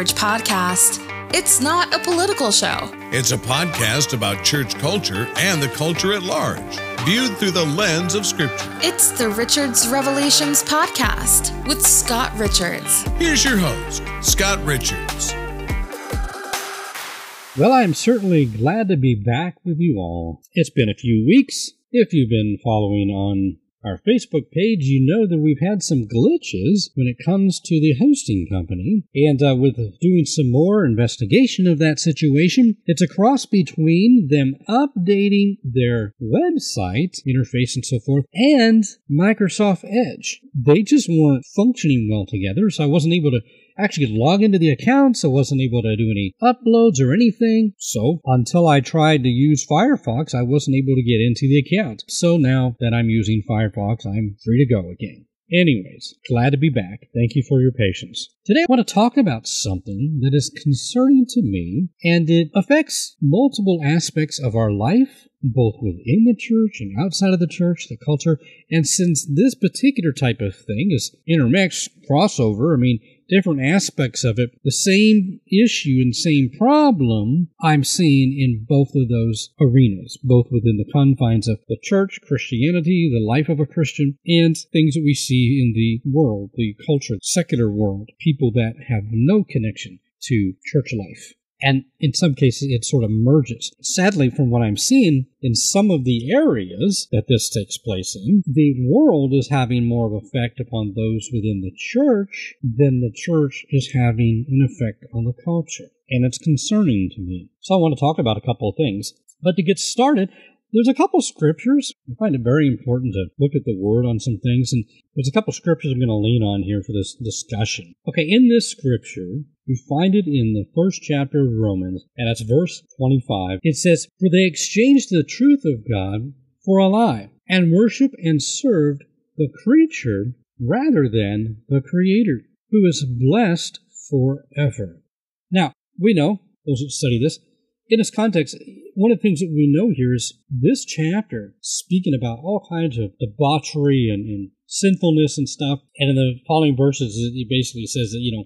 not your average podcast. It's not a political show. It's a podcast about church culture and the culture at large, viewed through the lens of Scripture. It's the Richards Revelations podcast with Scott Richards. Here's your host, Scott Richards. Well, I'm certainly glad to be back with you all. It's been a few weeks. If you've been following on our Facebook page, you know that we've had some glitches when it comes to the hosting company. And uh, with doing some more investigation of that situation, it's a cross between them updating their website interface and so forth and Microsoft Edge. They just weren't functioning well together, so I wasn't able to actually log into the accounts. I wasn't able to do any uploads or anything. So until I tried to use Firefox, I wasn't able to get into the account. So now that I'm using Firefox, I'm free to go again. Anyways, glad to be back. Thank you for your patience. Today I want to talk about something that is concerning to me and it affects multiple aspects of our life, both within the church and outside of the church, the culture. And since this particular type of thing is intermixed, crossover, I mean, different aspects of it, the same issue and same problem I'm seeing in both of those arenas, both within the confines of the church, Christianity, the life of a Christian, and things that we see in the world, the culture, secular world, people that have no connection to church life. And in some cases, it sort of merges. Sadly, from what I'm seeing in some of the areas that this takes place in, the world is having more of effect upon those within the church than the church is having an effect on the culture. And it's concerning to me. So I want to talk about a couple of things. But to get started, there's a couple scriptures. I find it very important to look at the word on some things, and there's a couple scriptures I'm going to lean on here for this discussion. Okay, in this scripture, we find it in the first chapter of Romans, and that's verse 25. It says, For they exchanged the truth of God for a lie, and worship and served the creature rather than the Creator, who is blessed forever. Now, we know, those who study this, in this context, one of the things that we know here is this chapter speaking about all kinds of debauchery and, and sinfulness and stuff. And in the following verses, it basically says that, you know,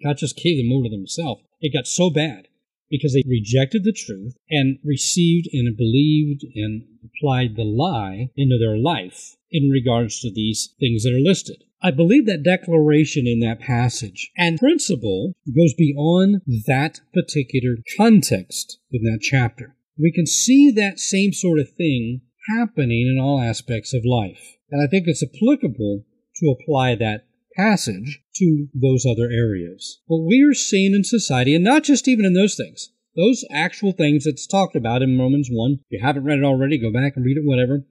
God just gave them over to themselves. It got so bad because they rejected the truth and received and believed and applied the lie into their life in regards to these things that are listed. I believe that declaration in that passage and principle goes beyond that particular context in that chapter. We can see that same sort of thing happening in all aspects of life. And I think it's applicable to apply that passage to those other areas. What we are seeing in society, and not just even in those things, those actual things that's talked about in Romans 1, if you haven't read it already, go back and read it, whatever.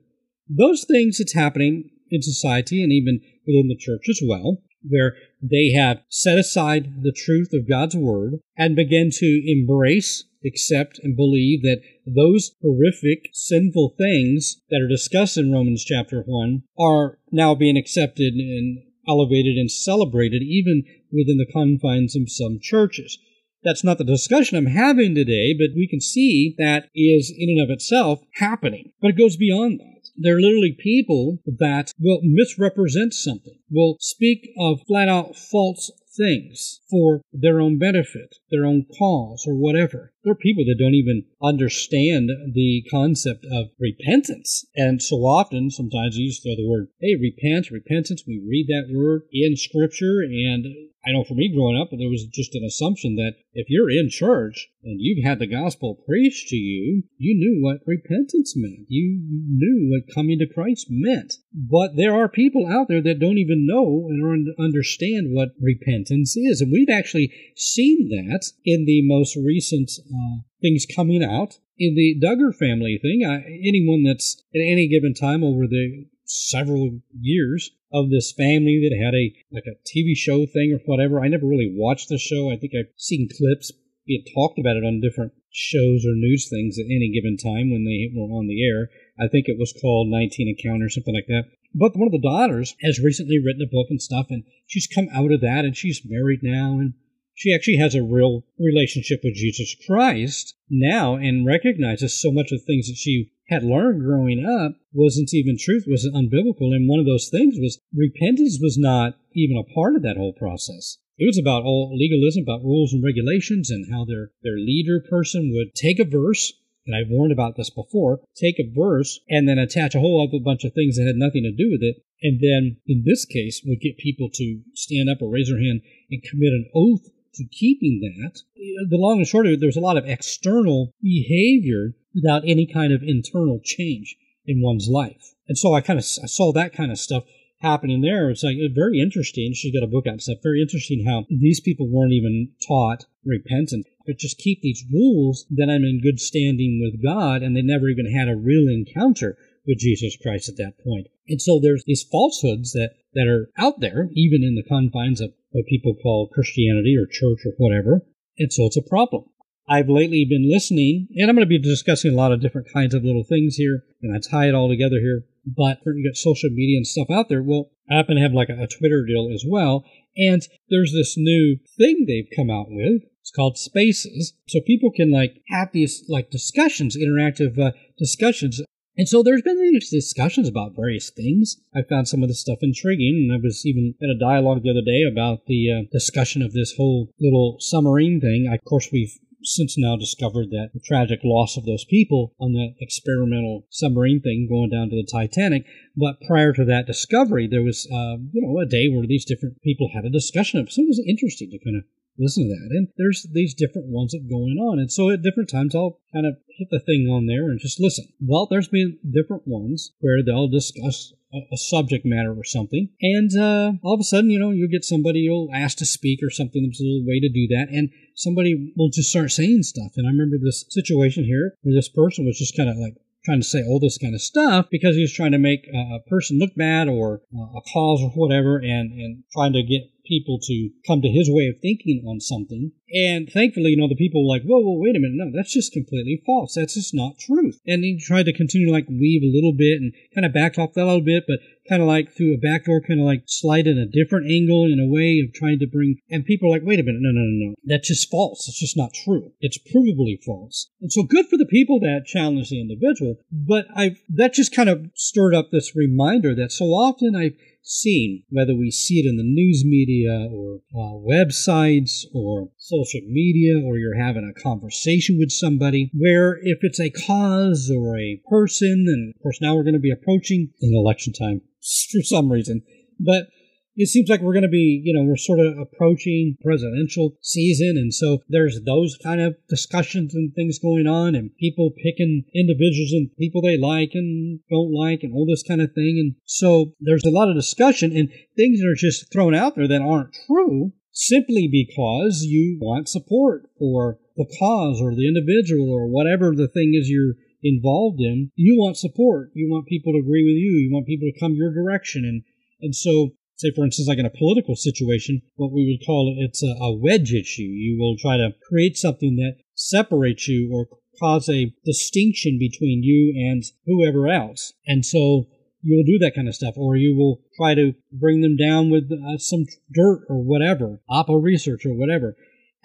Those things that's happening in society and even within the church as well, where they have set aside the truth of God's word and begin to embrace, accept, and believe that those horrific, sinful things that are discussed in Romans chapter 1 are now being accepted and elevated and celebrated even within the confines of some churches. That's not the discussion I'm having today, but we can see that is in and of itself happening. But it goes beyond that. There are literally people that will misrepresent something, will speak of flat out false things for their own benefit, their own cause, or whatever. There are people that don't even understand the concept of repentance. And so often, sometimes you just throw the word, hey, repent, repentance. We read that word in Scripture, and I know for me growing up, there was just an assumption that if you're in church and you've had the gospel preached to you, you knew what repentance meant. You knew what coming to Christ meant. But there are people out there that don't even know and understand what repentance is. And we've actually seen that in the most recent uh, things coming out. In the Duggar family thing, I, anyone that's at any given time over the several years of this family that had a like a TV show thing or whatever. I never really watched the show. I think I've seen clips being talked about it on different shows or news things at any given time when they were on the air. I think it was called 19 Account or something like that. But one of the daughters has recently written a book and stuff, and she's come out of that, and she's married now, and she actually has a real relationship with Jesus Christ now and recognizes so much of the things that she had learned growing up wasn't even truth, wasn't unbiblical. And one of those things was repentance was not even a part of that whole process. It was about all legalism, about rules and regulations, and how their, their leader person would take a verse and I've warned about this before, take a verse and then attach a whole other bunch of things that had nothing to do with it. And then in this case, would get people to stand up or raise their hand and commit an oath to keeping that. The long and short of it, there's a lot of external behavior without any kind of internal change in one's life. And so I kind of I saw that kind of stuff happening there. It's like uh, very interesting. She's got a book out. Stuff very interesting how these people weren't even taught repentance, but just keep these rules. Then I'm in good standing with God, and they never even had a real encounter with Jesus Christ at that point. And so there's these falsehoods that that are out there, even in the confines of what people call Christianity or church or whatever. And so it's a problem. I've lately been listening, and I'm going to be discussing a lot of different kinds of little things here, and I tie it all together here. But you got social media and stuff out there. Well, I happen to have like a, a Twitter deal as well, and there's this new thing they've come out with. It's called Spaces, so people can like have these like discussions, interactive uh, discussions and so there's been these discussions about various things. I found some of this stuff intriguing, and I was even in a dialogue the other day about the uh, discussion of this whole little submarine thing. Of course, we've since now discovered that the tragic loss of those people on that experimental submarine thing going down to the Titanic. But prior to that discovery, there was, uh, you know, a day where these different people had a discussion of. So it was interesting to kind of listen to that. And there's these different ones that going on. And so at different times, I'll kind of hit the thing on there and just listen. Well, there's been different ones where they'll discuss a, a subject matter or something. And uh, all of a sudden, you know, you get somebody you'll ask to speak or something. There's a little way to do that. And somebody will just start saying stuff. And I remember this situation here where this person was just kind of like trying to say all this kind of stuff because he was trying to make a person look bad or a cause or whatever and, and trying to get people to come to his way of thinking on something. And thankfully, you know, the people were like, whoa, whoa, wait a minute. No, that's just completely false. That's just not truth. And he tried to continue to like weave a little bit and kind of backed off that a little bit, but kind of like through a backdoor, kind of like slide in a different angle in a way of trying to bring, and people are like, wait a minute, no, no, no, no. That's just false. It's just not true. It's provably false. And so good for the people that challenge the individual, but I, that just kind of stirred up this reminder that so often I've seen, whether we see it in the news media or uh, websites or social media, or you're having a conversation with somebody, where if it's a cause or a person, and of course now we're going to be approaching in election time for some reason, but it seems like we're going to be, you know, we're sort of approaching presidential season. And so there's those kind of discussions and things going on and people picking individuals and people they like and don't like and all this kind of thing. And so there's a lot of discussion and things that are just thrown out there that aren't true simply because you want support for the cause or the individual or whatever the thing is you're involved in. You want support. You want people to agree with you. You want people to come your direction. And and so say, for instance, like in a political situation, what we would call it, it's a, a wedge issue. You will try to create something that separates you or cause a distinction between you and whoever else. And so you'll do that kind of stuff, or you will try to bring them down with uh, some dirt or whatever, oppo research or whatever.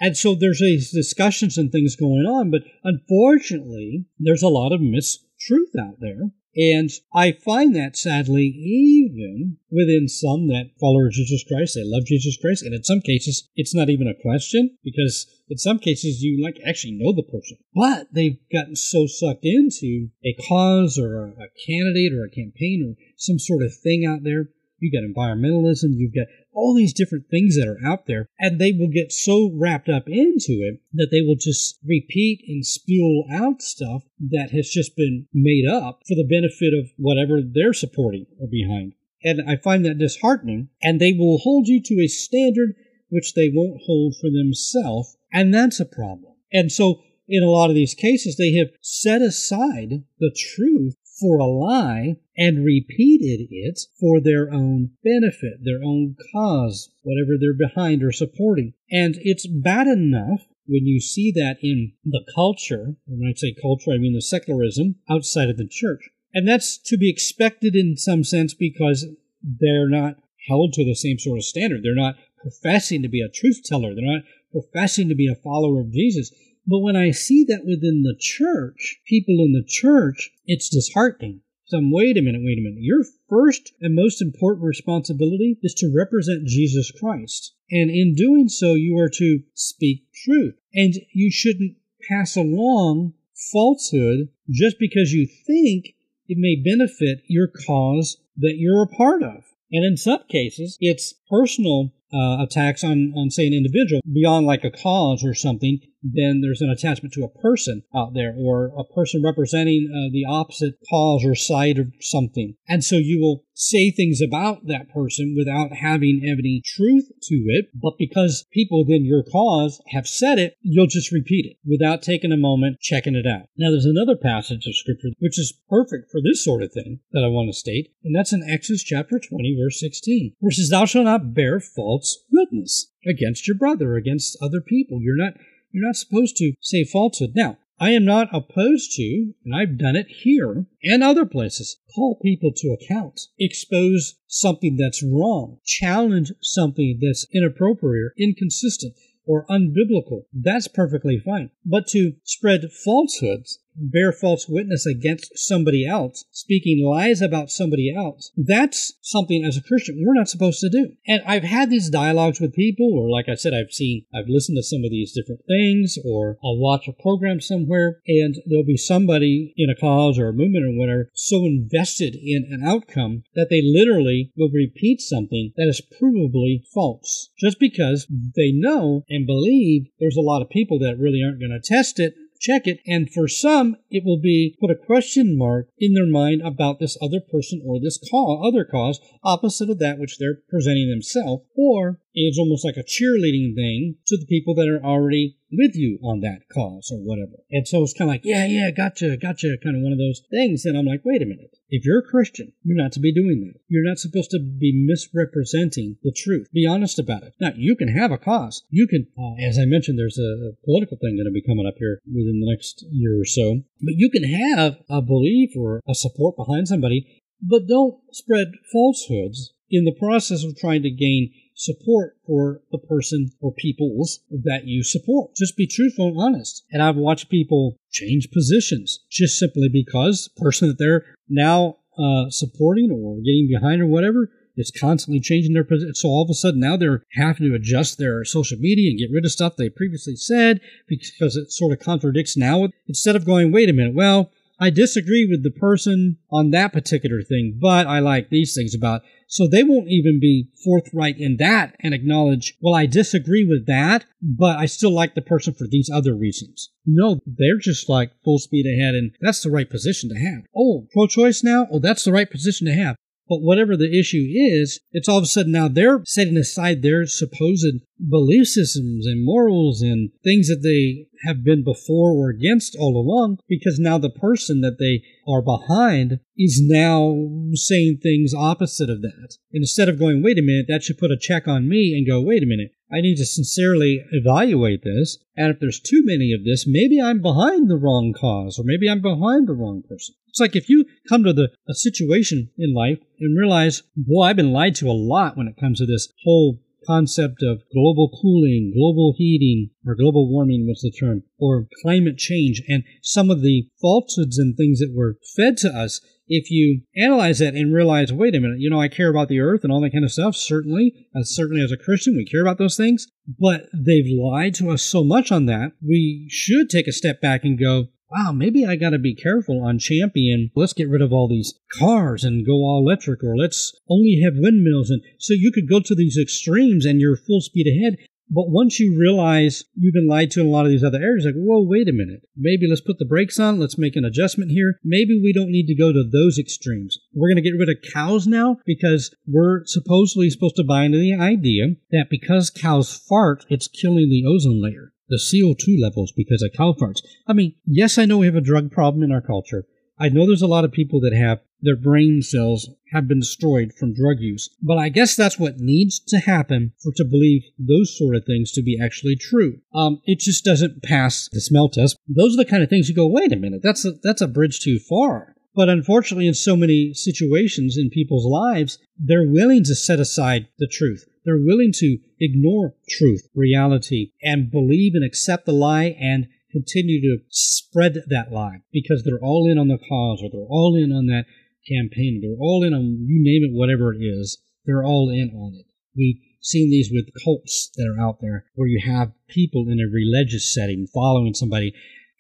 And so there's these discussions and things going on, but unfortunately, there's a lot of mistruth out there. And I find that sadly, even within some that follow Jesus Christ, they love Jesus Christ, and in some cases, it's not even a question because in some cases you like actually know the person, but they've gotten so sucked into a cause or a, candidate or a campaign or some sort of thing out there. You've got environmentalism, you've got all these different things that are out there, and they will get so wrapped up into it that they will just repeat and spew out stuff that has just been made up for the benefit of whatever they're supporting or behind. And I find that disheartening, and they will hold you to a standard which they won't hold for themselves, and that's a problem. And so, in a lot of these cases, they have set aside the truth for a lie and repeated it for their own benefit, their own cause, whatever they're behind or supporting. And it's bad enough when you see that in the culture, and when I say culture, I mean the secularism outside of the church. And that's to be expected in some sense because they're not held to the same sort of standard. They're not professing to be a truth teller. They're not professing to be a follower of Jesus. But when I see that within the church, people in the church, it's disheartening. some wait a minute, wait a minute. Your first and most important responsibility is to represent Jesus Christ. And in doing so, you are to speak truth. And you shouldn't pass along falsehood just because you think it may benefit your cause that you're a part of. And in some cases, it's personal uh, attacks on, on, say, an individual beyond like a cause or something then there's an attachment to a person out there or a person representing uh, the opposite cause or side of something. And so you will say things about that person without having any truth to it. But because people within your cause have said it, you'll just repeat it without taking a moment checking it out. Now, there's another passage of scripture which is perfect for this sort of thing that I want to state, and that's in Exodus chapter 20, verse 16, where says, Thou shalt not bear false witness against your brother, against other people. You're not you're not supposed to say falsehood. Now, I am not opposed to, and I've done it here and other places, call people to account, expose something that's wrong, challenge something that's inappropriate, inconsistent, or unbiblical. That's perfectly fine. But to spread falsehoods bear false witness against somebody else, speaking lies about somebody else, that's something as a Christian we're not supposed to do. And I've had these dialogues with people, or like I said, I've seen, I've listened to some of these different things, or I'll watch a program somewhere, and there'll be somebody in a cause or a movement or whatever so invested in an outcome that they literally will repeat something that is provably false. Just because they know and believe there's a lot of people that really aren't going to test it check it. And for some, it will be put a question mark in their mind about this other person or this cause, other cause, opposite of that which they're presenting themselves. Or it's almost like a cheerleading thing to the people that are already with you on that cause or whatever. And so it's kind of like, yeah, yeah, gotcha, gotcha, kind of one of those things. And I'm like, wait a minute. If you're a Christian, you're not to be doing that. You're not supposed to be misrepresenting the truth. Be honest about it. Now, you can have a cause. You can, uh, as I mentioned, there's a, political thing going to be coming up here within the next year or so. But you can have a belief or a support behind somebody, but don't spread falsehoods in the process of trying to gain support for the person or peoples that you support. Just be truthful and honest. And I've watched people change positions just simply because the person that they're now uh, supporting or getting behind or whatever is constantly changing their position. So all of a sudden now they're having to adjust their social media and get rid of stuff they previously said because it sort of contradicts now. Instead of going, wait a minute, well, I disagree with the person on that particular thing, but I like these things about. So they won't even be forthright in that and acknowledge, well, I disagree with that, but I still like the person for these other reasons. No, they're just like full speed ahead and that's the right position to have. Oh, pro choice now? Oh, that's the right position to have. But whatever the issue is, it's all of a sudden now they're setting aside their supposed belief systems and morals and things that they have been before or against all along because now the person that they are behind is now saying things opposite of that. Instead of going, wait a minute, that should put a check on me and go, wait a minute, I need to sincerely evaluate this. And if there's too many of this, maybe I'm behind the wrong cause or maybe I'm behind the wrong person. It's like if you come to the a situation in life and realize, boy, I've been lied to a lot when it comes to this whole concept of global cooling, global heating, or global warming was the term, or climate change, and some of the falsehoods and things that were fed to us. If you analyze that and realize, wait a minute, you know, I care about the earth and all that kind of stuff, certainly, as certainly as a Christian, we care about those things, but they've lied to us so much on that, we should take a step back and go, wow, maybe I got to be careful on Champion. Let's get rid of all these cars and go all electric, or let's only have windmills. And so you could go to these extremes and you're full speed ahead. But once you realize you've been lied to in a lot of these other areas, like, whoa, wait a minute. Maybe let's put the brakes on. Let's make an adjustment here. Maybe we don't need to go to those extremes. We're going to get rid of cows now because we're supposedly supposed to buy into the idea that because cows fart, it's killing the ozone layer the CO2 levels because of cow farts. I mean, yes, I know we have a drug problem in our culture. I know there's a lot of people that have their brain cells have been destroyed from drug use, but I guess that's what needs to happen for to believe those sort of things to be actually true. Um, it just doesn't pass the smell test. Those are the kind of things you go, wait a minute, that's a, that's a bridge too far. But unfortunately, in so many situations in people's lives, they're willing to set aside the truth. They're willing to ignore truth, reality, and believe and accept the lie and continue to spread that lie because they're all in on the cause or they're all in on that campaign. They're all in on, you name it, whatever it is, they're all in on it. We've seen these with cults that are out there where you have people in a religious setting following somebody.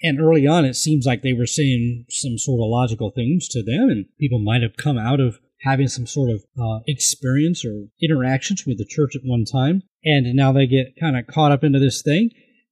And early on, it seems like they were saying some sort of logical things to them, and people might have come out of having some sort of uh, experience or interactions with the church at one time. And now they get kind of caught up into this thing.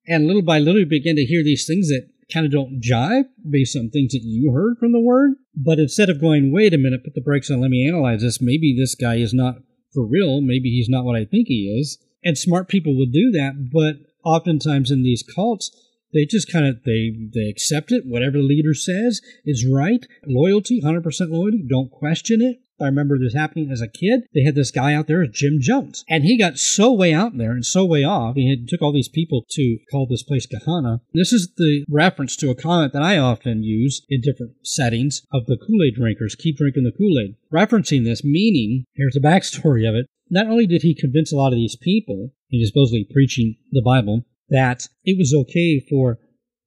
And little by little, you begin to hear these things that kind of don't jive based on things that you heard from the word. But instead of going, wait a minute, put the brakes on, let me analyze this, maybe this guy is not for real. Maybe he's not what I think he is. And smart people will do that. But oftentimes in these cults, they just kind of they they accept it whatever the leader says is right loyalty 100% loyalty don't question it I remember this happening as a kid. They had this guy out there, Jim Jones, and he got so way out there and so way off. He had, took all these people to call this place Guyana. This is the reference to a comment that I often use in different settings of the Kool Aid drinkers. Keep drinking the Kool Aid. Referencing this, meaning, here's the backstory of it. Not only did he convince a lot of these people, he was supposedly preaching the Bible, that it was okay for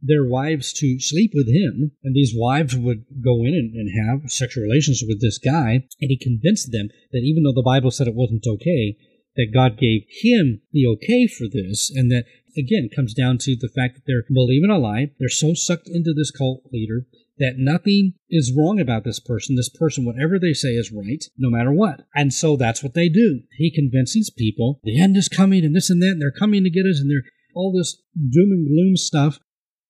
their wives to sleep with him, and these wives would go in and, and have sexual relations with this guy, and he convinced them that even though the Bible said it wasn't okay, that God gave him the okay for this, and that again comes down to the fact that they're believing a lie. They're so sucked into this cult leader that nothing is wrong about this person. This person, whatever they say, is right, no matter what. And so that's what they do. He convinces people the end is coming and this and that, and they're coming to get us, and they're all this doom and gloom stuff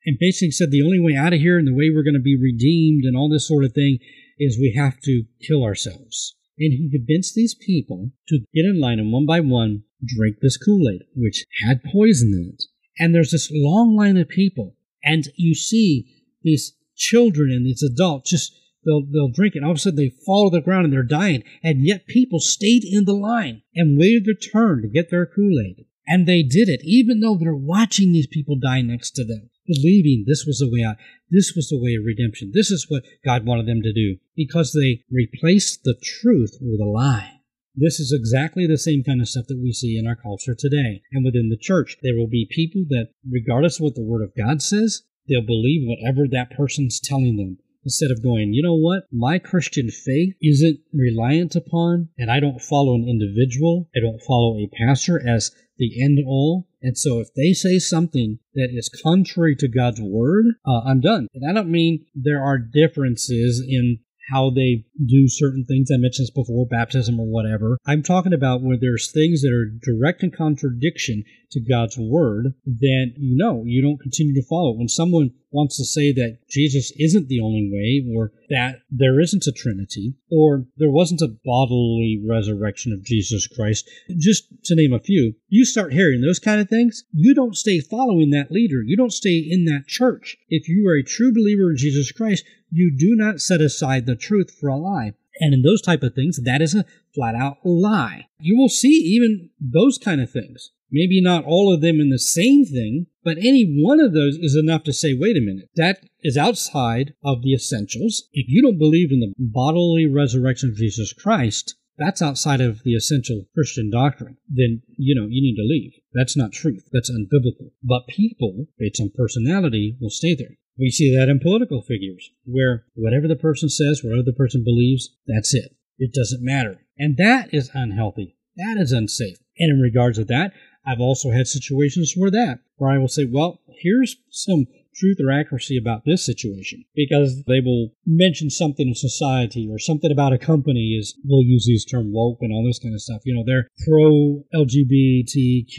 and basically said the only way out of here and the way we're going to be redeemed and all this sort of thing is we have to kill ourselves. And he convinced these people to get in line and one by one drink this Kool Aid, which had poison in it. And there's this long line of people, and you see these children and these adults just they'll they'll drink it. All of a sudden they fall to the ground and they're dying, and yet people stayed in the line and waited their turn to get their Kool Aid. And they did it, even though they're watching these people die next to them believing this was the way out. This was the way of redemption. This is what God wanted them to do because they replaced the truth with a lie. This is exactly the same kind of stuff that we see in our culture today. And within the church, there will be people that, regardless of what the Word of God says, they'll believe whatever that person's telling them. Instead of going, you know what? My Christian faith isn't reliant upon, and I don't follow an individual. I don't follow a pastor as the end all. And so if they say something that is contrary to God's word, uh, I'm done. And I don't mean there are differences in how they do certain things. I mentioned this before, baptism or whatever. I'm talking about where there's things that are direct in contradiction to God's word, then you know you don't continue to follow. When someone wants to say that Jesus isn't the only way, or that there isn't a Trinity, or there wasn't a bodily resurrection of Jesus Christ, just to name a few, you start hearing those kind of things, you don't stay following that leader. You don't stay in that church. If you are a true believer in Jesus Christ, you do not set aside the truth for a lie. And in those type of things, that is a flat out lie. You will see even those kind of things. Maybe not all of them in the same thing, but any one of those is enough to say, wait a minute, that is outside of the essentials. If you don't believe in the bodily resurrection of Jesus Christ, that's outside of the essential Christian doctrine, then, you know, you need to leave. That's not truth. That's unbiblical. But people, based on personality, will stay there. We see that in political figures, where whatever the person says, whatever the person believes, that's it. It doesn't matter. And that is unhealthy. That is unsafe. And in regards to that, I've also had situations where that, where I will say, well, here's some truth or accuracy about this situation because they will mention something in society or something about a company is we'll use these term woke and all this kind of stuff you know they're pro lgbtq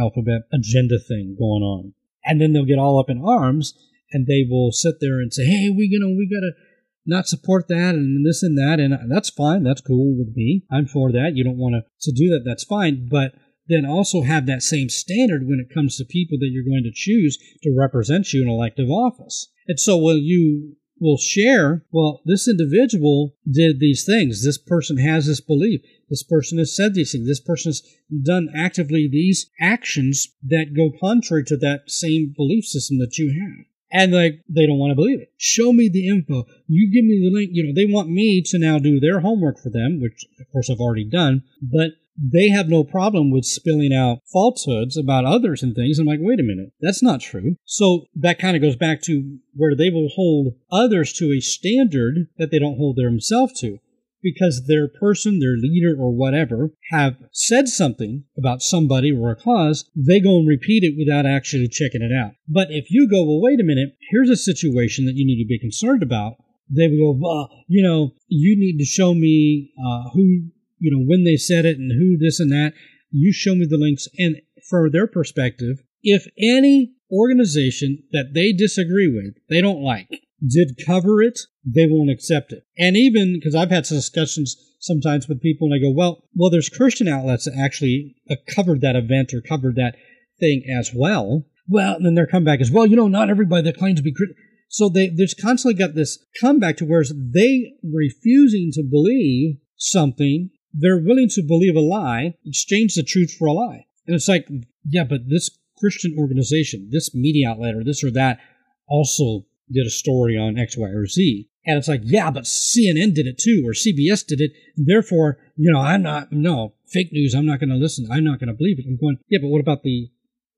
alphabet agenda thing going on and then they'll get all up in arms and they will sit there and say, "Hey, we you know we gotta not support that and this and that," and that's fine. That's cool with me. I'm for that. You don't want to to do that. That's fine. But then also have that same standard when it comes to people that you're going to choose to represent you in elective office. And so, when you will share, well, this individual did these things. This person has this belief. This person has said these things. This person has done actively these actions that go contrary to that same belief system that you have. And like they don't want to believe it. Show me the info. You give me the link. You know, they want me to now do their homework for them, which of course I've already done, but they have no problem with spilling out falsehoods about others and things. I'm like, wait a minute, that's not true. So that kind of goes back to where they will hold others to a standard that they don't hold themselves to because their person, their leader, or whatever have said something about somebody or a cause, they go and repeat it without actually checking it out. But if you go, well, wait a minute, here's a situation that you need to be concerned about, they will go, well, you know, you need to show me uh, who, you know, when they said it and who this and that. You show me the links. And from their perspective, if any organization that they disagree with, they don't like, did cover it, they won't accept it. And even because I've had some discussions sometimes with people, and I go, well, well, there's Christian outlets that actually uh, covered that event or covered that thing as well. Well, and then their comeback is, well, you know, not everybody that claims to be Christian. So they there's constantly got this comeback to where they refusing to believe something, they're willing to believe a lie, exchange the truth for a lie. And it's like, yeah, but this Christian organization, this media outlet, or this or that, also did a story on X, Y, or Z. And it's like, yeah, but CNN did it too, or CBS did it. Therefore, you know, I'm not, no, fake news, I'm not going to listen. I'm not going to believe it. I'm going, yeah, but what about the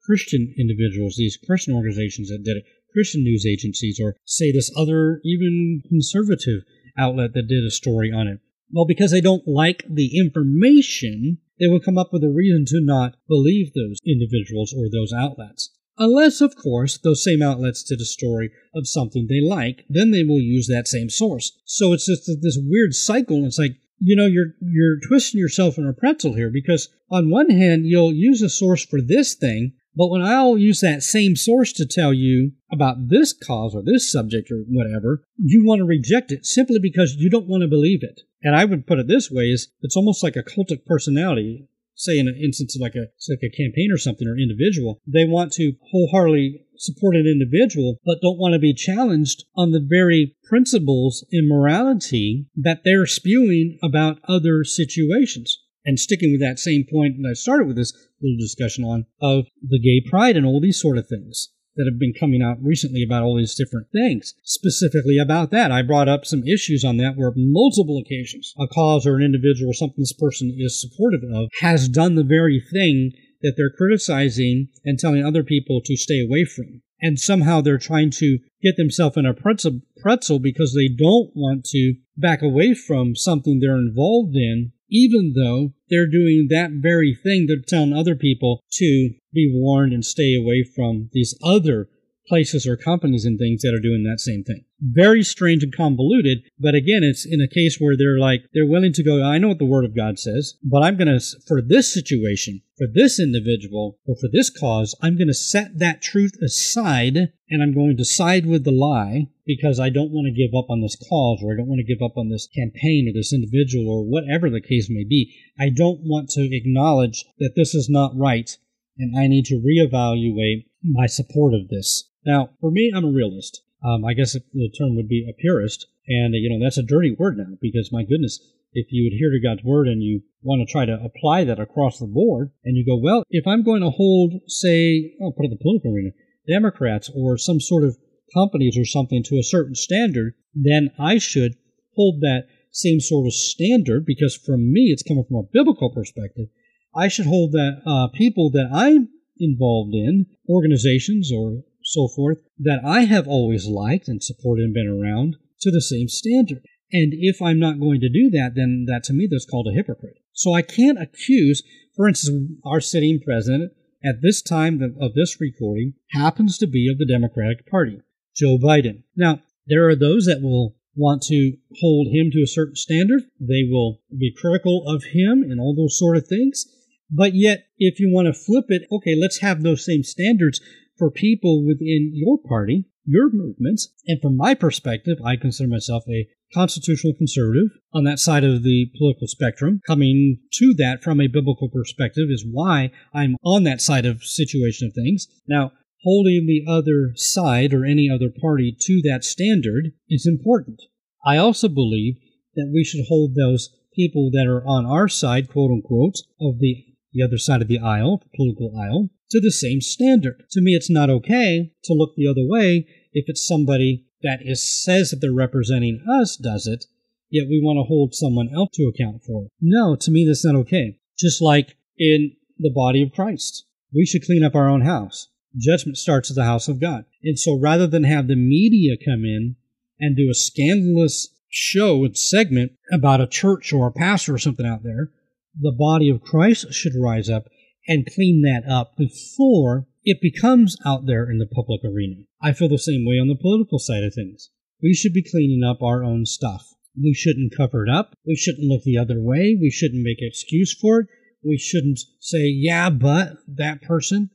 Christian individuals, these Christian organizations that did it, Christian news agencies, or say this other, even conservative outlet that did a story on it? Well, because they don't like the information, they will come up with a reason to not believe those individuals or those outlets. Unless, of course, those same outlets did a story of something they like, then they will use that same source. So it's just this weird cycle. It's like, you know, you're, you're twisting yourself in a pretzel here because on one hand, you'll use a source for this thing, but when I'll use that same source to tell you about this cause or this subject or whatever, you want to reject it simply because you don't want to believe it. And I would put it this way is it's almost like a cultic personality say in an instance of like a like a campaign or something or individual, they want to wholeheartedly support an individual, but don't want to be challenged on the very principles in morality that they're spewing about other situations. And sticking with that same point that I started with this little discussion on of the gay pride and all these sort of things that have been coming out recently about all these different things. Specifically about that, I brought up some issues on that where multiple occasions a cause or an individual or something this person is supportive of has done the very thing that they're criticizing and telling other people to stay away from. And somehow they're trying to get themselves in a pretzel, pretzel because they don't want to back away from something they're involved in even though they're doing that very thing. They're telling other people to be warned and stay away from these other places or companies and things that are doing that same thing. Very strange and convoluted, but again, it's in a case where they're like, they're willing to go, I know what the Word of God says, but I'm going to, for this situation, for this individual, or for this cause, I'm going to set that truth aside and I'm going to side with the lie because I don't want to give up on this cause or I don't want to give up on this campaign or this individual or whatever the case may be. I don't want to acknowledge that this is not right and I need to reevaluate my support of this. Now, for me, I'm a realist. Um, I guess the term would be a purist. And, you know, that's a dirty word now because, my goodness, if you adhere to God's word and you want to try to apply that across the board, and you go, well, if I'm going to hold, say, I'll put it in the political arena, Democrats or some sort of companies or something to a certain standard, then I should hold that same sort of standard because from me, it's coming from a biblical perspective. I should hold that uh, people that I'm involved in, organizations or so forth, that I have always liked and supported and been around to the same standard. And if I'm not going to do that, then that to me that's called a hypocrite. So I can't accuse, for instance, our sitting president at this time of this recording happens to be of the Democratic Party, Joe Biden. Now, there are those that will want to hold him to a certain standard. They will be critical of him and all those sort of things. But yet, if you want to flip it, okay, let's have those same standards for people within your party, your movements. And from my perspective, I consider myself a constitutional conservative on that side of the political spectrum. Coming to that from a biblical perspective is why I'm on that side of situation of things. Now, holding the other side or any other party to that standard is important. I also believe that we should hold those people that are on our side, quote unquote, of the, the other side of the aisle, the political aisle, to the same standard. To me, it's not okay to look the other way if it's somebody that is says that they're representing us does it, yet we want to hold someone else to account for it. No, to me that's not okay. Just like in the body of Christ. We should clean up our own house. Judgment starts at the house of God. And so rather than have the media come in and do a scandalous show and segment about a church or a pastor or something out there, the body of Christ should rise up and clean that up before it becomes out there in the public arena. I feel the same way on the political side of things. We should be cleaning up our own stuff. We shouldn't cover it up. We shouldn't look the other way. We shouldn't make an excuse for it. We shouldn't say, yeah, but that person.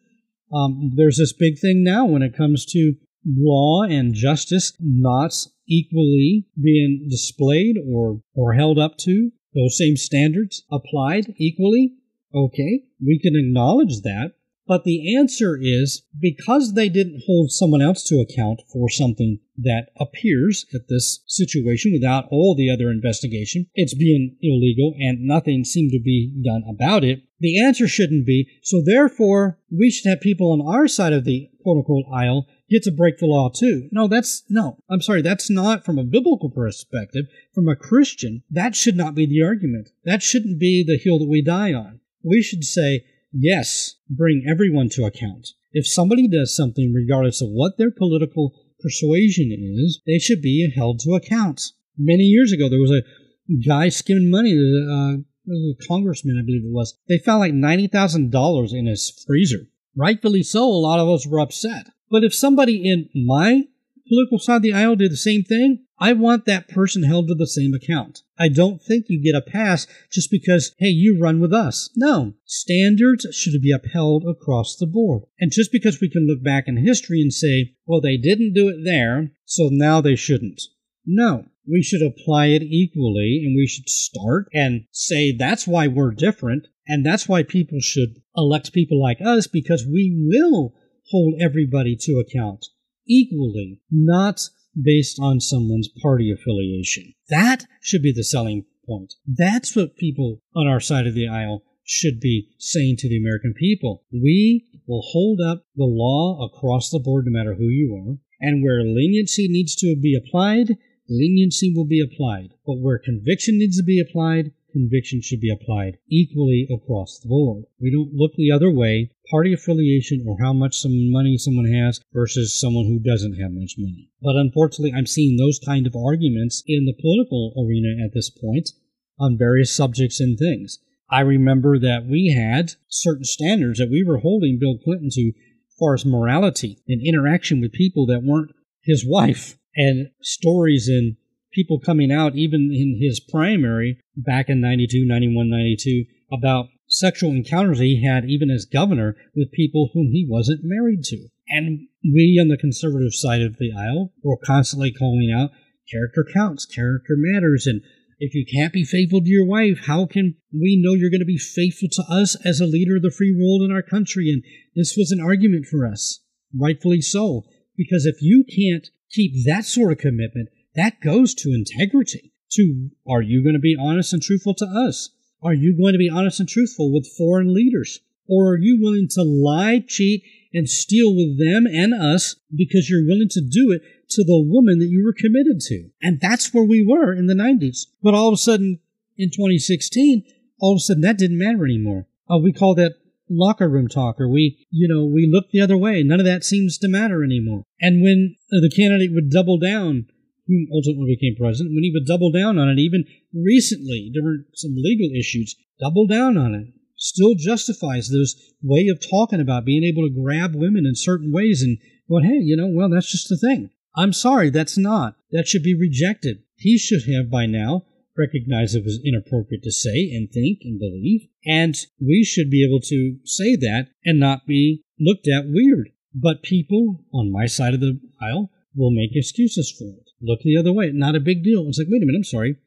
Um, there's this big thing now when it comes to law and justice not equally being displayed or, or held up to, those same standards applied equally. Okay, we can acknowledge that, but the answer is because they didn't hold someone else to account for something that appears at this situation without all the other investigation, it's being illegal and nothing seemed to be done about it. The answer shouldn't be, so therefore we should have people on our side of the quote unquote aisle get to break the law too. No, that's, no, I'm sorry, that's not from a biblical perspective. From a Christian, that should not be the argument. That shouldn't be the hill that we die on. We should say, yes, bring everyone to account. If somebody does something, regardless of what their political persuasion is, they should be held to account. Many years ago, there was a guy skimming money, uh, congressman, I believe it was. They found like $90,000 in his freezer. Rightfully so, a lot of us were upset. But if somebody in my political side of the aisle did the same thing, I want that person held to the same account. I don't think you get a pass just because, hey, you run with us. No. Standards should be upheld across the board. And just because we can look back in history and say, well, they didn't do it there, so now they shouldn't. No. We should apply it equally and we should start and say that's why we're different and that's why people should elect people like us because we will hold everybody to account equally, not based on someone's party affiliation. That should be the selling point. That's what people on our side of the aisle should be saying to the American people. We will hold up the law across the board no matter who you are, and where leniency needs to be applied, leniency will be applied. But where conviction needs to be applied, conviction should be applied equally across the board. We don't look the other way, party affiliation or how much some money someone has versus someone who doesn't have much money. But unfortunately, I'm seeing those kind of arguments in the political arena at this point on various subjects and things. I remember that we had certain standards that we were holding Bill Clinton to as far as morality and interaction with people that weren't his wife and stories and people coming out, even in his primary back in 92, 91, 92, about sexual encounters he had, even as governor, with people whom he wasn't married to. And we on the conservative side of the aisle were constantly calling out character counts, character matters, and if you can't be faithful to your wife, how can we know you're going to be faithful to us as a leader of the free world in our country? And this was an argument for us, rightfully so, because if you can't keep that sort of commitment, that goes to integrity. To are you going to be honest and truthful to us? Are you going to be honest and truthful with foreign leaders? Or are you willing to lie, cheat, and steal with them and us because you're willing to do it to the woman that you were committed to? And that's where we were in the 90s. But all of a sudden, in 2016, all of a sudden that didn't matter anymore. Oh, we call that locker room talk, or we, you know, we look the other way. None of that seems to matter anymore. And when the candidate would double down who ultimately became president, when he would double down on it, even recently, there were some legal issues, double down on it. Still justifies this way of talking about being able to grab women in certain ways and going, hey, you know, well, that's just the thing. I'm sorry, that's not. That should be rejected. He should have by now recognized it was inappropriate to say and think and believe, and we should be able to say that and not be looked at weird. But people on my side of the aisle will make excuses for it look the other way. Not a big deal. It's like, wait a minute, I'm sorry.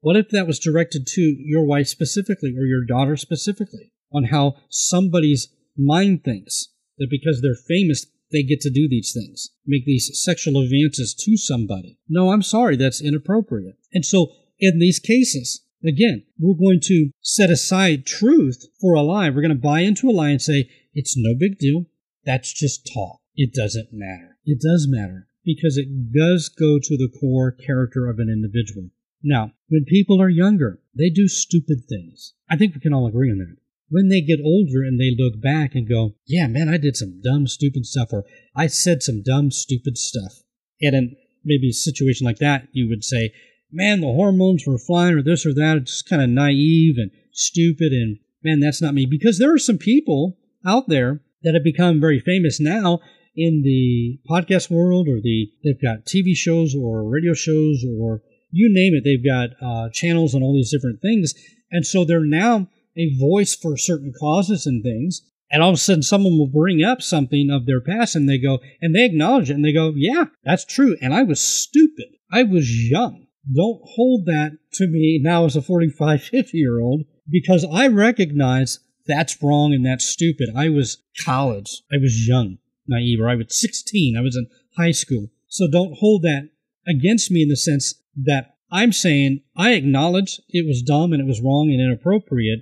What if that was directed to your wife specifically or your daughter specifically on how somebody's mind thinks that because they're famous, they get to do these things, make these sexual advances to somebody? No, I'm sorry, that's inappropriate. And so in these cases, again, we're going to set aside truth for a lie. We're going to buy into a lie and say, it's no big deal. That's just talk. It doesn't matter. It does matter because it does go to the core character of an individual. Now, when people are younger, they do stupid things. I think we can all agree on that. When they get older and they look back and go, yeah, man, I did some dumb, stupid stuff, or I said some dumb, stupid stuff. And in maybe a situation like that, you would say, man, the hormones were flying, or this or that. It's just kind of naive and stupid, and man, that's not me. Because there are some people out there that have become very famous now in the podcast world, or the they've got TV shows or radio shows or you name it, they've got uh, channels and all these different things. And so they're now a voice for certain causes and things. And all of a sudden, someone will bring up something of their past and they go, and they acknowledge it and they go, yeah, that's true. And I was stupid. I was young. Don't hold that to me now as a 45, 50 year old because I recognize that's wrong and that's stupid. I was college. I was young, naive, or I was 16. I was in high school. So don't hold that against me in the sense that I'm saying I acknowledge it was dumb and it was wrong and inappropriate.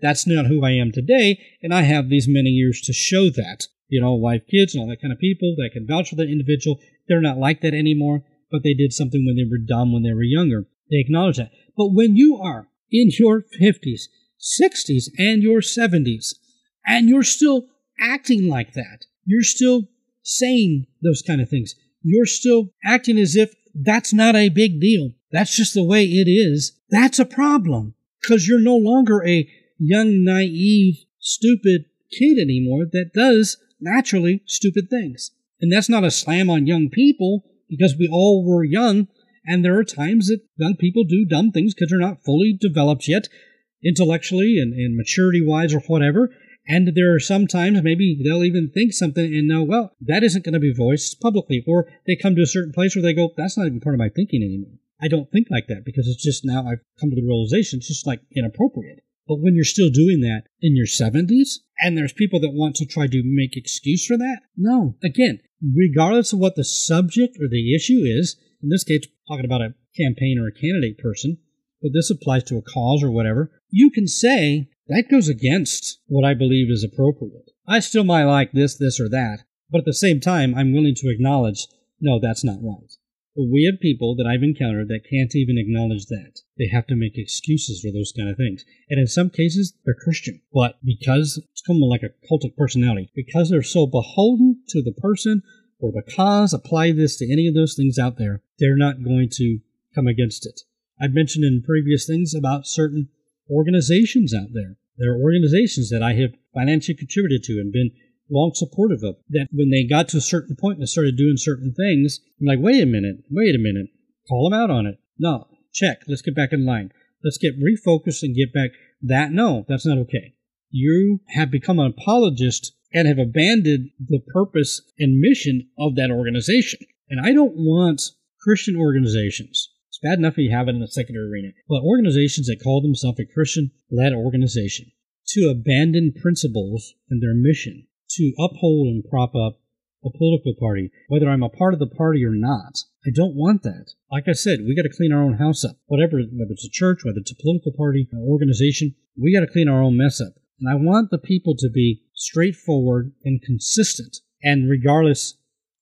That's not who I am today, and I have these many years to show that. You know, wife, kids, and all that kind of people that can vouch for that individual. They're not like that anymore, but they did something when they were dumb when they were younger. They acknowledge that. But when you are in your 50s, 60s, and your 70s, and you're still acting like that, you're still saying those kind of things, you're still acting as if that's not a big deal. That's just the way it is. That's a problem because you're no longer a young, naive, stupid kid anymore that does naturally stupid things. And that's not a slam on young people because we all were young and there are times that young people do dumb things because they're not fully developed yet intellectually and, and maturity wise or whatever. And there are sometimes maybe they'll even think something and know, well, that isn't going to be voiced publicly. Or they come to a certain place where they go, that's not even part of my thinking anymore. I don't think like that because it's just now I've come to the realization it's just like inappropriate. But when you're still doing that in your 70s and there's people that want to try to make excuse for that, no. Again, regardless of what the subject or the issue is, in this case, talking about a campaign or a candidate person, but this applies to a cause or whatever, you can say, that goes against what I believe is appropriate. I still might like this, this, or that, but at the same time, I'm willing to acknowledge, no, that's not right. We have people that I've encountered that can't even acknowledge that. They have to make excuses for those kind of things. And in some cases, they're Christian. But because it's kind of like a cultic personality, because they're so beholden to the person or the cause, apply this to any of those things out there, they're not going to come against it. I've mentioned in previous things about certain organizations out there. There are organizations that I have financially contributed to and been long supportive of. That when they got to a certain point and started doing certain things, I'm like, wait a minute, wait a minute, call them out on it. No, check. Let's get back in line. Let's get refocused and get back. That no, that's not okay. You have become an apologist and have abandoned the purpose and mission of that organization. And I don't want Christian organizations it's bad enough if you have it in the secular arena. But organizations that call themselves a Christian led organization to abandon principles and their mission, to uphold and prop up a political party, whether I'm a part of the party or not. I don't want that. Like I said, we got to clean our own house up. Whatever, whether it's a church, whether it's a political party, an organization, we got to clean our own mess up. And I want the people to be straightforward and consistent. And regardless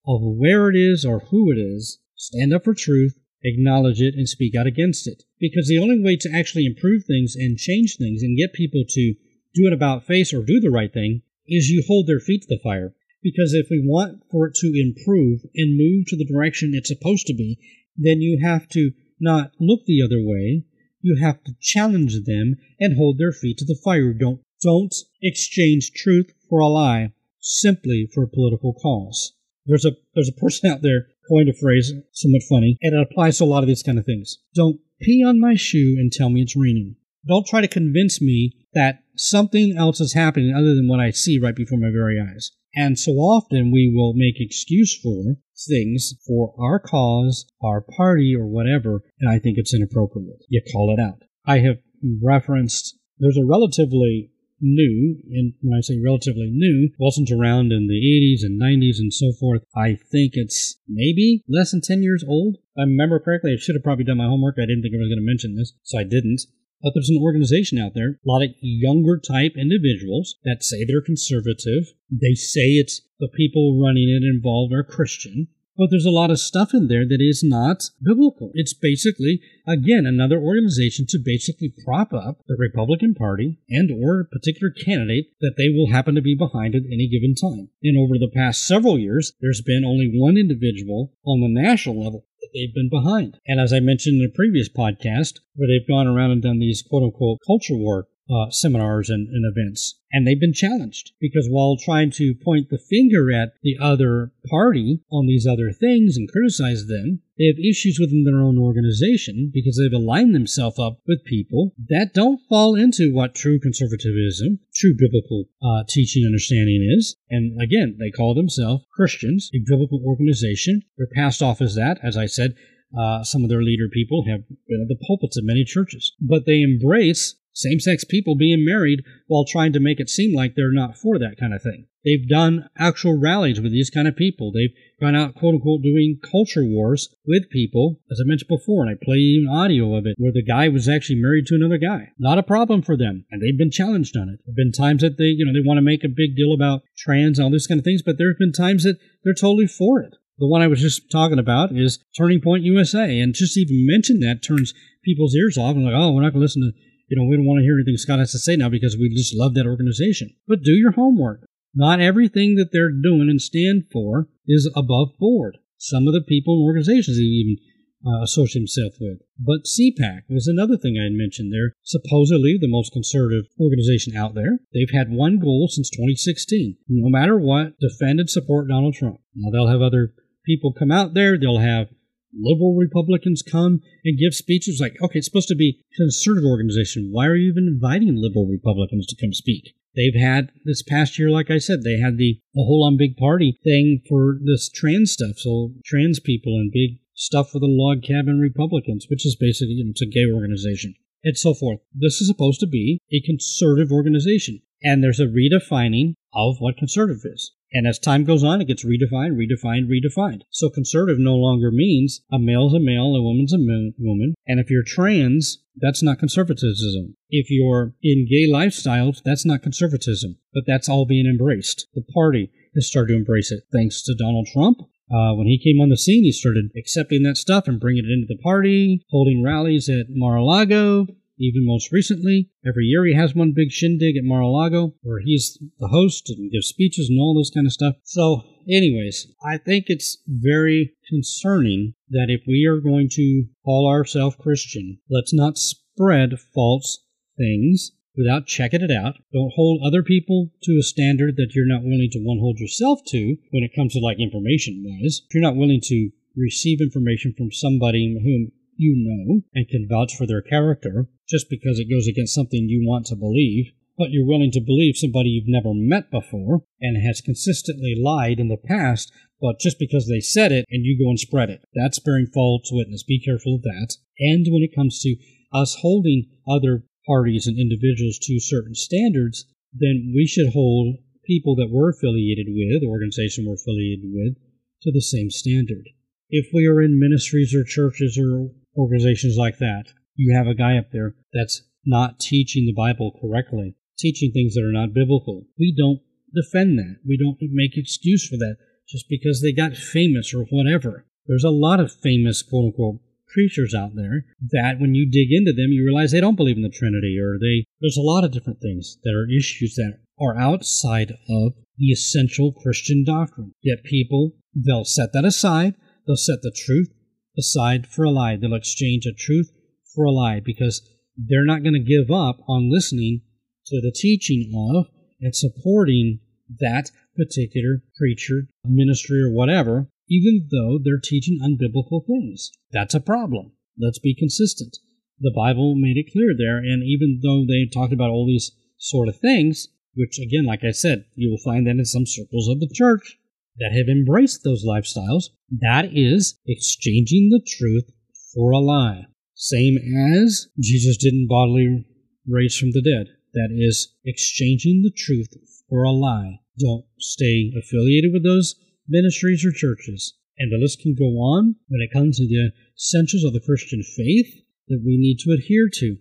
of where it is or who it is, stand up for truth acknowledge it, and speak out against it. Because the only way to actually improve things and change things and get people to do an about face or do the right thing is you hold their feet to the fire. Because if we want for it to improve and move to the direction it's supposed to be, then you have to not look the other way. You have to challenge them and hold their feet to the fire. Don't don't exchange truth for a lie simply for a political cause. There's a there's a person out there coined a phrase somewhat funny, and it applies to a lot of these kind of things. Don't pee on my shoe and tell me it's raining. Don't try to convince me that something else is happening other than what I see right before my very eyes. And so often we will make excuse for things for our cause, our party, or whatever, and I think it's inappropriate. You call it out. I have referenced there's a relatively new, and when I say relatively new, wasn't around in the 80s and 90s and so forth. I think it's maybe less than 10 years old. If I remember correctly, I should have probably done my homework. I didn't think I was going to mention this, so I didn't. But there's an organization out there, a lot of younger type individuals that say they're conservative. They say it's the people running it involved are Christian. But there's a lot of stuff in there that is not biblical. It's basically, again, another organization to basically prop up the Republican Party and or a particular candidate that they will happen to be behind at any given time. And over the past several years, there's been only one individual on the national level that they've been behind. And as I mentioned in a previous podcast, where they've gone around and done these quote unquote culture war uh, seminars and, and events. And they've been challenged because while trying to point the finger at the other party on these other things and criticize them, they have issues within their own organization because they've aligned themselves up with people that don't fall into what true conservatism, true biblical uh, teaching understanding is. And again, they call themselves Christians, a biblical organization. They're passed off as that. As I said, uh, some of their leader people have been at the pulpits of many churches, but they embrace same sex people being married while trying to make it seem like they're not for that kind of thing. They've done actual rallies with these kind of people. They've gone out, quote unquote, doing culture wars with people, as I mentioned before, and I play even audio of it, where the guy was actually married to another guy. Not a problem for them, and they've been challenged on it. There have been times that they, you know, they want to make a big deal about trans and all these kind of things, but there have been times that they're totally for it. The one I was just talking about is Turning Point USA, and just even mention that turns people's ears off and like, oh, we're not going to listen to you know, we don't want to hear anything Scott has to say now because we just love that organization. But do your homework. Not everything that they're doing and stand for is above board. Some of the people and organizations he even uh, associate himself with. But CPAC was another thing I had mentioned. They're supposedly the most conservative organization out there. They've had one goal since 2016. No matter what, defend and support Donald Trump. Now they'll have other people come out there. They'll have liberal Republicans come and give speeches like, okay, it's supposed to be conservative organization. Why are you even inviting liberal Republicans to come speak? They've had this past year, like I said, they had the, the whole on big party thing for this trans stuff. So trans people and big stuff for the log cabin Republicans, which is basically you know, it's a gay organization and so forth. This is supposed to be a conservative organization. And there's a redefining of what conservative is. And as time goes on, it gets redefined, redefined, redefined. So conservative no longer means a male's a male, a woman's a woman. And if you're trans, that's not conservatism. If you're in gay lifestyles, that's not conservatism. But that's all being embraced. The party has started to embrace it thanks to Donald Trump. Uh, when he came on the scene, he started accepting that stuff and bringing it into the party, holding rallies at Mar-a-Lago, even most recently, every year he has one big shindig at Mar-a-Lago where he's the host and gives speeches and all this kind of stuff. So, anyways, I think it's very concerning that if we are going to call ourselves Christian, let's not spread false things without checking it out. Don't hold other people to a standard that you're not willing to one hold yourself to when it comes to like information wise. If you're not willing to receive information from somebody whom you know and can vouch for their character just because it goes against something you want to believe, but you're willing to believe somebody you've never met before and has consistently lied in the past, but just because they said it and you go and spread it. That's bearing false witness. Be careful of that. And when it comes to us holding other parties and individuals to certain standards, then we should hold people that we're affiliated with, the organization we're affiliated with, to the same standard. If we are in ministries or churches or organizations like that, you have a guy up there that's not teaching the Bible correctly, teaching things that are not biblical. We don't defend that. We don't make excuse for that just because they got famous or whatever. There's a lot of famous quote unquote preachers out there that when you dig into them you realize they don't believe in the Trinity or they there's a lot of different things that are issues that are outside of the essential Christian doctrine. Yet people they'll set that aside, they'll set the truth aside for a lie. They'll exchange a truth for a lie because they're not going to give up on listening to the teaching of and supporting that particular preacher, ministry, or whatever, even though they're teaching unbiblical things. That's a problem. Let's be consistent. The Bible made it clear there, and even though they talked about all these sort of things, which again, like I said, you will find that in some circles of the church that have embraced those lifestyles, that is exchanging the truth for a lie. Same as Jesus didn't bodily raise from the dead. That is exchanging the truth for a lie. Don't stay affiliated with those ministries or churches. And the list can go on when it comes to the essentials of the Christian faith that we need to adhere to.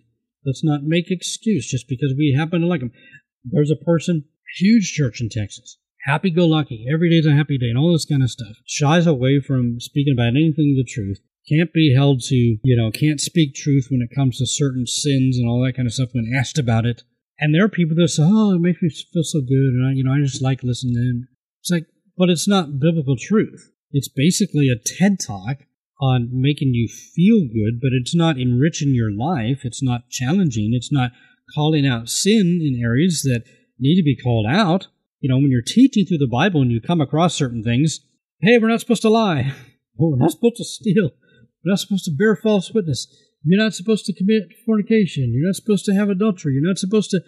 Let's not make excuse just because we happen to like them. There's a person, huge church in Texas, happy go lucky, every day's a happy day, and all this kind of stuff. Shies away from speaking about anything the truth. Can't be held to, you know, can't speak truth when it comes to certain sins and all that kind of stuff when asked about it. And there are people that say, oh, it makes me feel so good, and I, you know, I just like listening. It's like, but it's not biblical truth. It's basically a TED talk on making you feel good, but it's not enriching your life. It's not challenging. It's not calling out sin in areas that need to be called out. You know, when you're teaching through the Bible and you come across certain things, hey, we're not supposed to lie. We're not supposed to steal. We're not supposed to bear false witness. You're not supposed to commit fornication. You're not supposed to have adultery. You're not supposed to,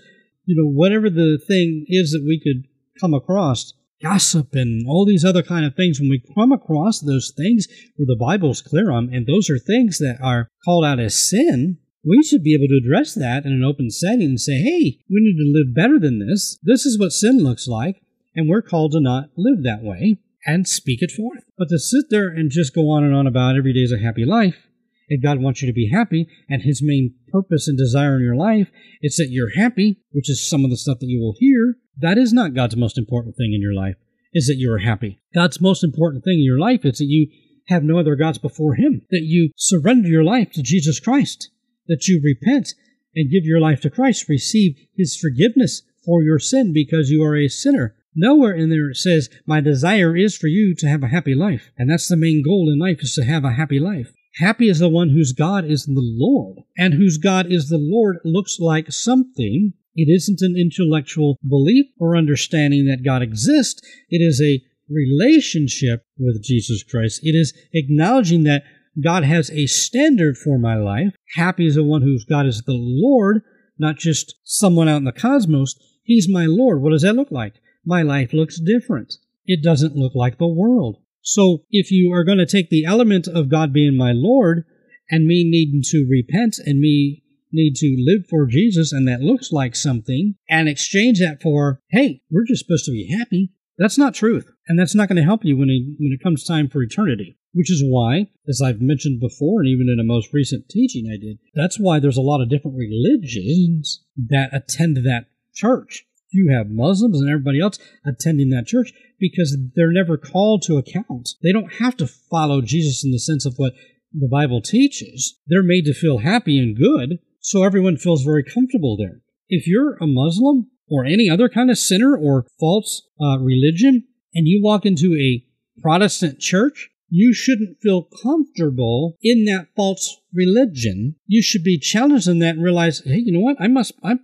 you know, whatever the thing is that we could come across gossip and all these other kind of things, when we come across those things where the Bible's clear on, and those are things that are called out as sin, we should be able to address that in an open setting and say, hey, we need to live better than this. This is what sin looks like, and we're called to not live that way and speak it forth. But to sit there and just go on and on about every day is a happy life, and God wants you to be happy, and His main purpose and desire in your life is that you're happy, which is some of the stuff that you will hear, that is not God's most important thing in your life, is that you are happy. God's most important thing in your life is that you have no other gods before Him, that you surrender your life to Jesus Christ, that you repent and give your life to Christ, receive His forgiveness for your sin because you are a sinner. Nowhere in there it says, My desire is for you to have a happy life. And that's the main goal in life is to have a happy life. Happy is the one whose God is the Lord, and whose God is the Lord looks like something it isn't an intellectual belief or understanding that God exists. It is a relationship with Jesus Christ. It is acknowledging that God has a standard for my life. Happy is the one whose God is the Lord, not just someone out in the cosmos. He's my Lord. What does that look like? My life looks different. It doesn't look like the world. So if you are going to take the element of God being my Lord and me needing to repent and me need to live for Jesus and that looks like something and exchange that for, hey, we're just supposed to be happy. That's not truth. And that's not going to help you when it, when it comes time for eternity. Which is why, as I've mentioned before, and even in a most recent teaching I did, that's why there's a lot of different religions that attend that church. You have Muslims and everybody else attending that church because they're never called to account. They don't have to follow Jesus in the sense of what the Bible teaches. They're made to feel happy and good, so everyone feels very comfortable there. If you're a Muslim or any other kind of sinner or false uh, religion, and you walk into a Protestant church, you shouldn't feel comfortable in that false religion. You should be challenged in that and realize, hey, you know what? I must, I,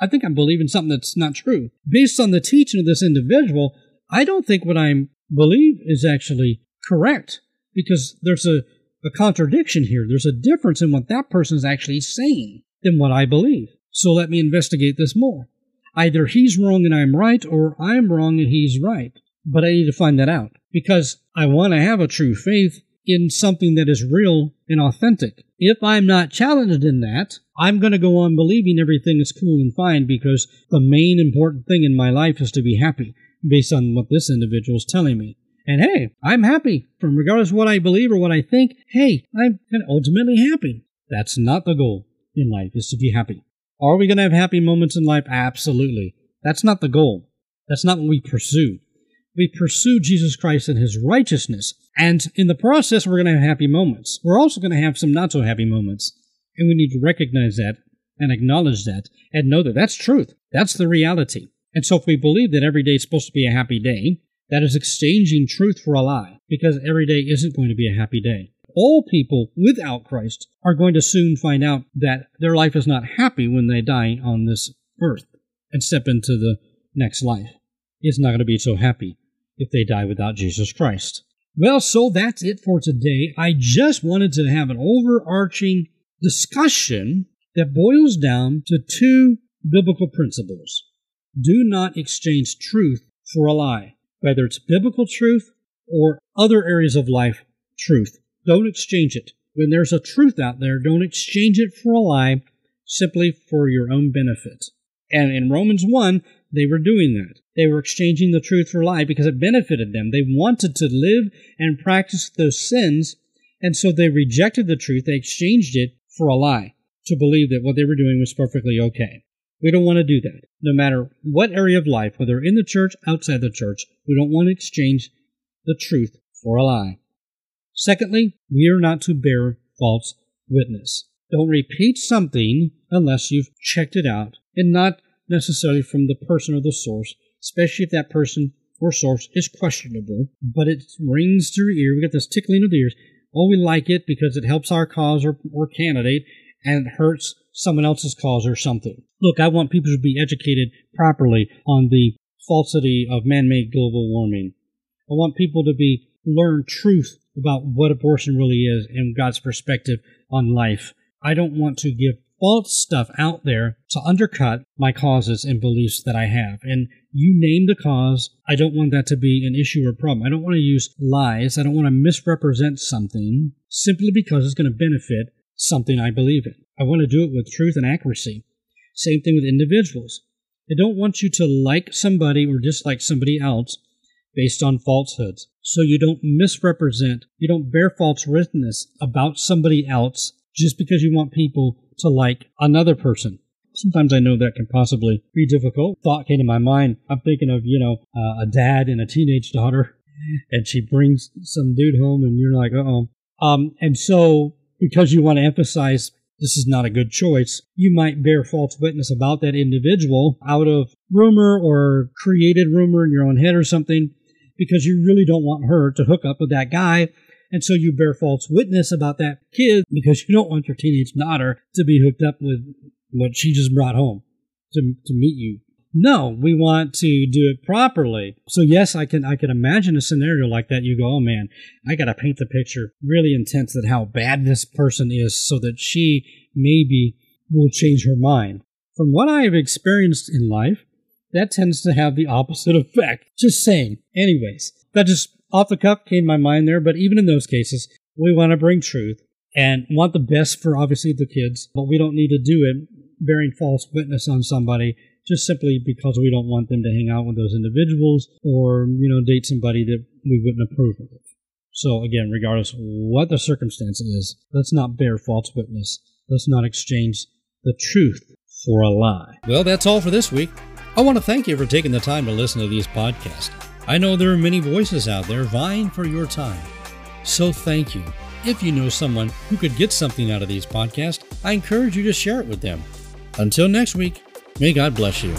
I think I'm believing something that's not true. Based on the teaching of this individual, I don't think what I believe is actually correct because there's a a contradiction here. There's a difference in what that person is actually saying than what I believe. So let me investigate this more. Either he's wrong and I'm right, or I'm wrong and he's right. But I need to find that out because I want to have a true faith in something that is real and authentic. If I'm not challenged in that, I'm going to go on believing everything is cool and fine because the main important thing in my life is to be happy based on what this individual is telling me. And hey, I'm happy. From regardless of what I believe or what I think, hey, I'm ultimately happy. That's not the goal in life, is to be happy. Are we going to have happy moments in life? Absolutely. That's not the goal. That's not what we pursue. We pursue Jesus Christ and his righteousness. And in the process, we're going to have happy moments. We're also going to have some not so happy moments. And we need to recognize that and acknowledge that and know that that's truth. That's the reality. And so if we believe that every day is supposed to be a happy day, that is exchanging truth for a lie, because every day isn't going to be a happy day. All people without Christ are going to soon find out that their life is not happy when they die on this earth and step into the next life. It's not going to be so happy if they die without Jesus Christ. Well, so that's it for today. I just wanted to have an overarching discussion that boils down to two biblical principles. Do not exchange truth for a lie whether it's biblical truth or other areas of life truth. Don't exchange it. When there's a truth out there, don't exchange it for a lie simply for your own benefit. And in Romans 1, they were doing that. They were exchanging the truth for lie because it benefited them. They wanted to live and practice those sins, and so they rejected the truth. They exchanged it for a lie to believe that what they were doing was perfectly okay. We don't want to do that. No matter what area of life, whether in the church, outside the church, we don't want to exchange the truth for a lie. Secondly, we are not to bear false witness. Don't repeat something unless you've checked it out and not necessarily from the person or the source, especially if that person or source is questionable, but it rings to your ear. We get this tickling of the ears. Oh, we like it because it helps our cause or, or candidate and it hurts someone else's cause or something. Look, I want people to be educated properly on the falsity of man-made global warming. I want people to be learn truth about what abortion really is and God's perspective on life. I don't want to give false stuff out there to undercut my causes and beliefs that I have. And you name the cause. I don't want that to be an issue or problem. I don't want to use lies. I don't want to misrepresent something simply because it's going to benefit something I believe in. I want to do it with truth and accuracy. Same thing with individuals. I don't want you to like somebody or dislike somebody else based on falsehoods. So you don't misrepresent, you don't bear false witness about somebody else just because you want people to like another person. Sometimes I know that can possibly be difficult. Thought came to my mind. I'm thinking of, you know, uh, a dad and a teenage daughter, and she brings some dude home, and you're like, uh oh. Um, and so, because you want to emphasize this is not a good choice, you might bear false witness about that individual out of rumor or created rumor in your own head or something because you really don't want her to hook up with that guy and so you bear false witness about that kid because you don't want your teenage daughter to be hooked up with what she just brought home to, to meet you. No, we want to do it properly. So yes, I can I can imagine a scenario like that. You go, oh man, I gotta paint the picture really intense that how bad this person is so that she maybe will change her mind. From what I have experienced in life, that tends to have the opposite effect. Just saying. Anyways, that just off the cuff came my mind there, but even in those cases, we want to bring truth and want the best for obviously the kids, but we don't need to do it bearing false witness on somebody just simply because we don't want them to hang out with those individuals or, you know, date somebody that we wouldn't approve of. So again, regardless what the circumstance is, let's not bear false witness. Let's not exchange the truth for a lie. Well, that's all for this week. I want to thank you for taking the time to listen to these podcasts. I know there are many voices out there vying for your time. So thank you. If you know someone who could get something out of these podcasts, I encourage you to share it with them. Until next week, may God bless you.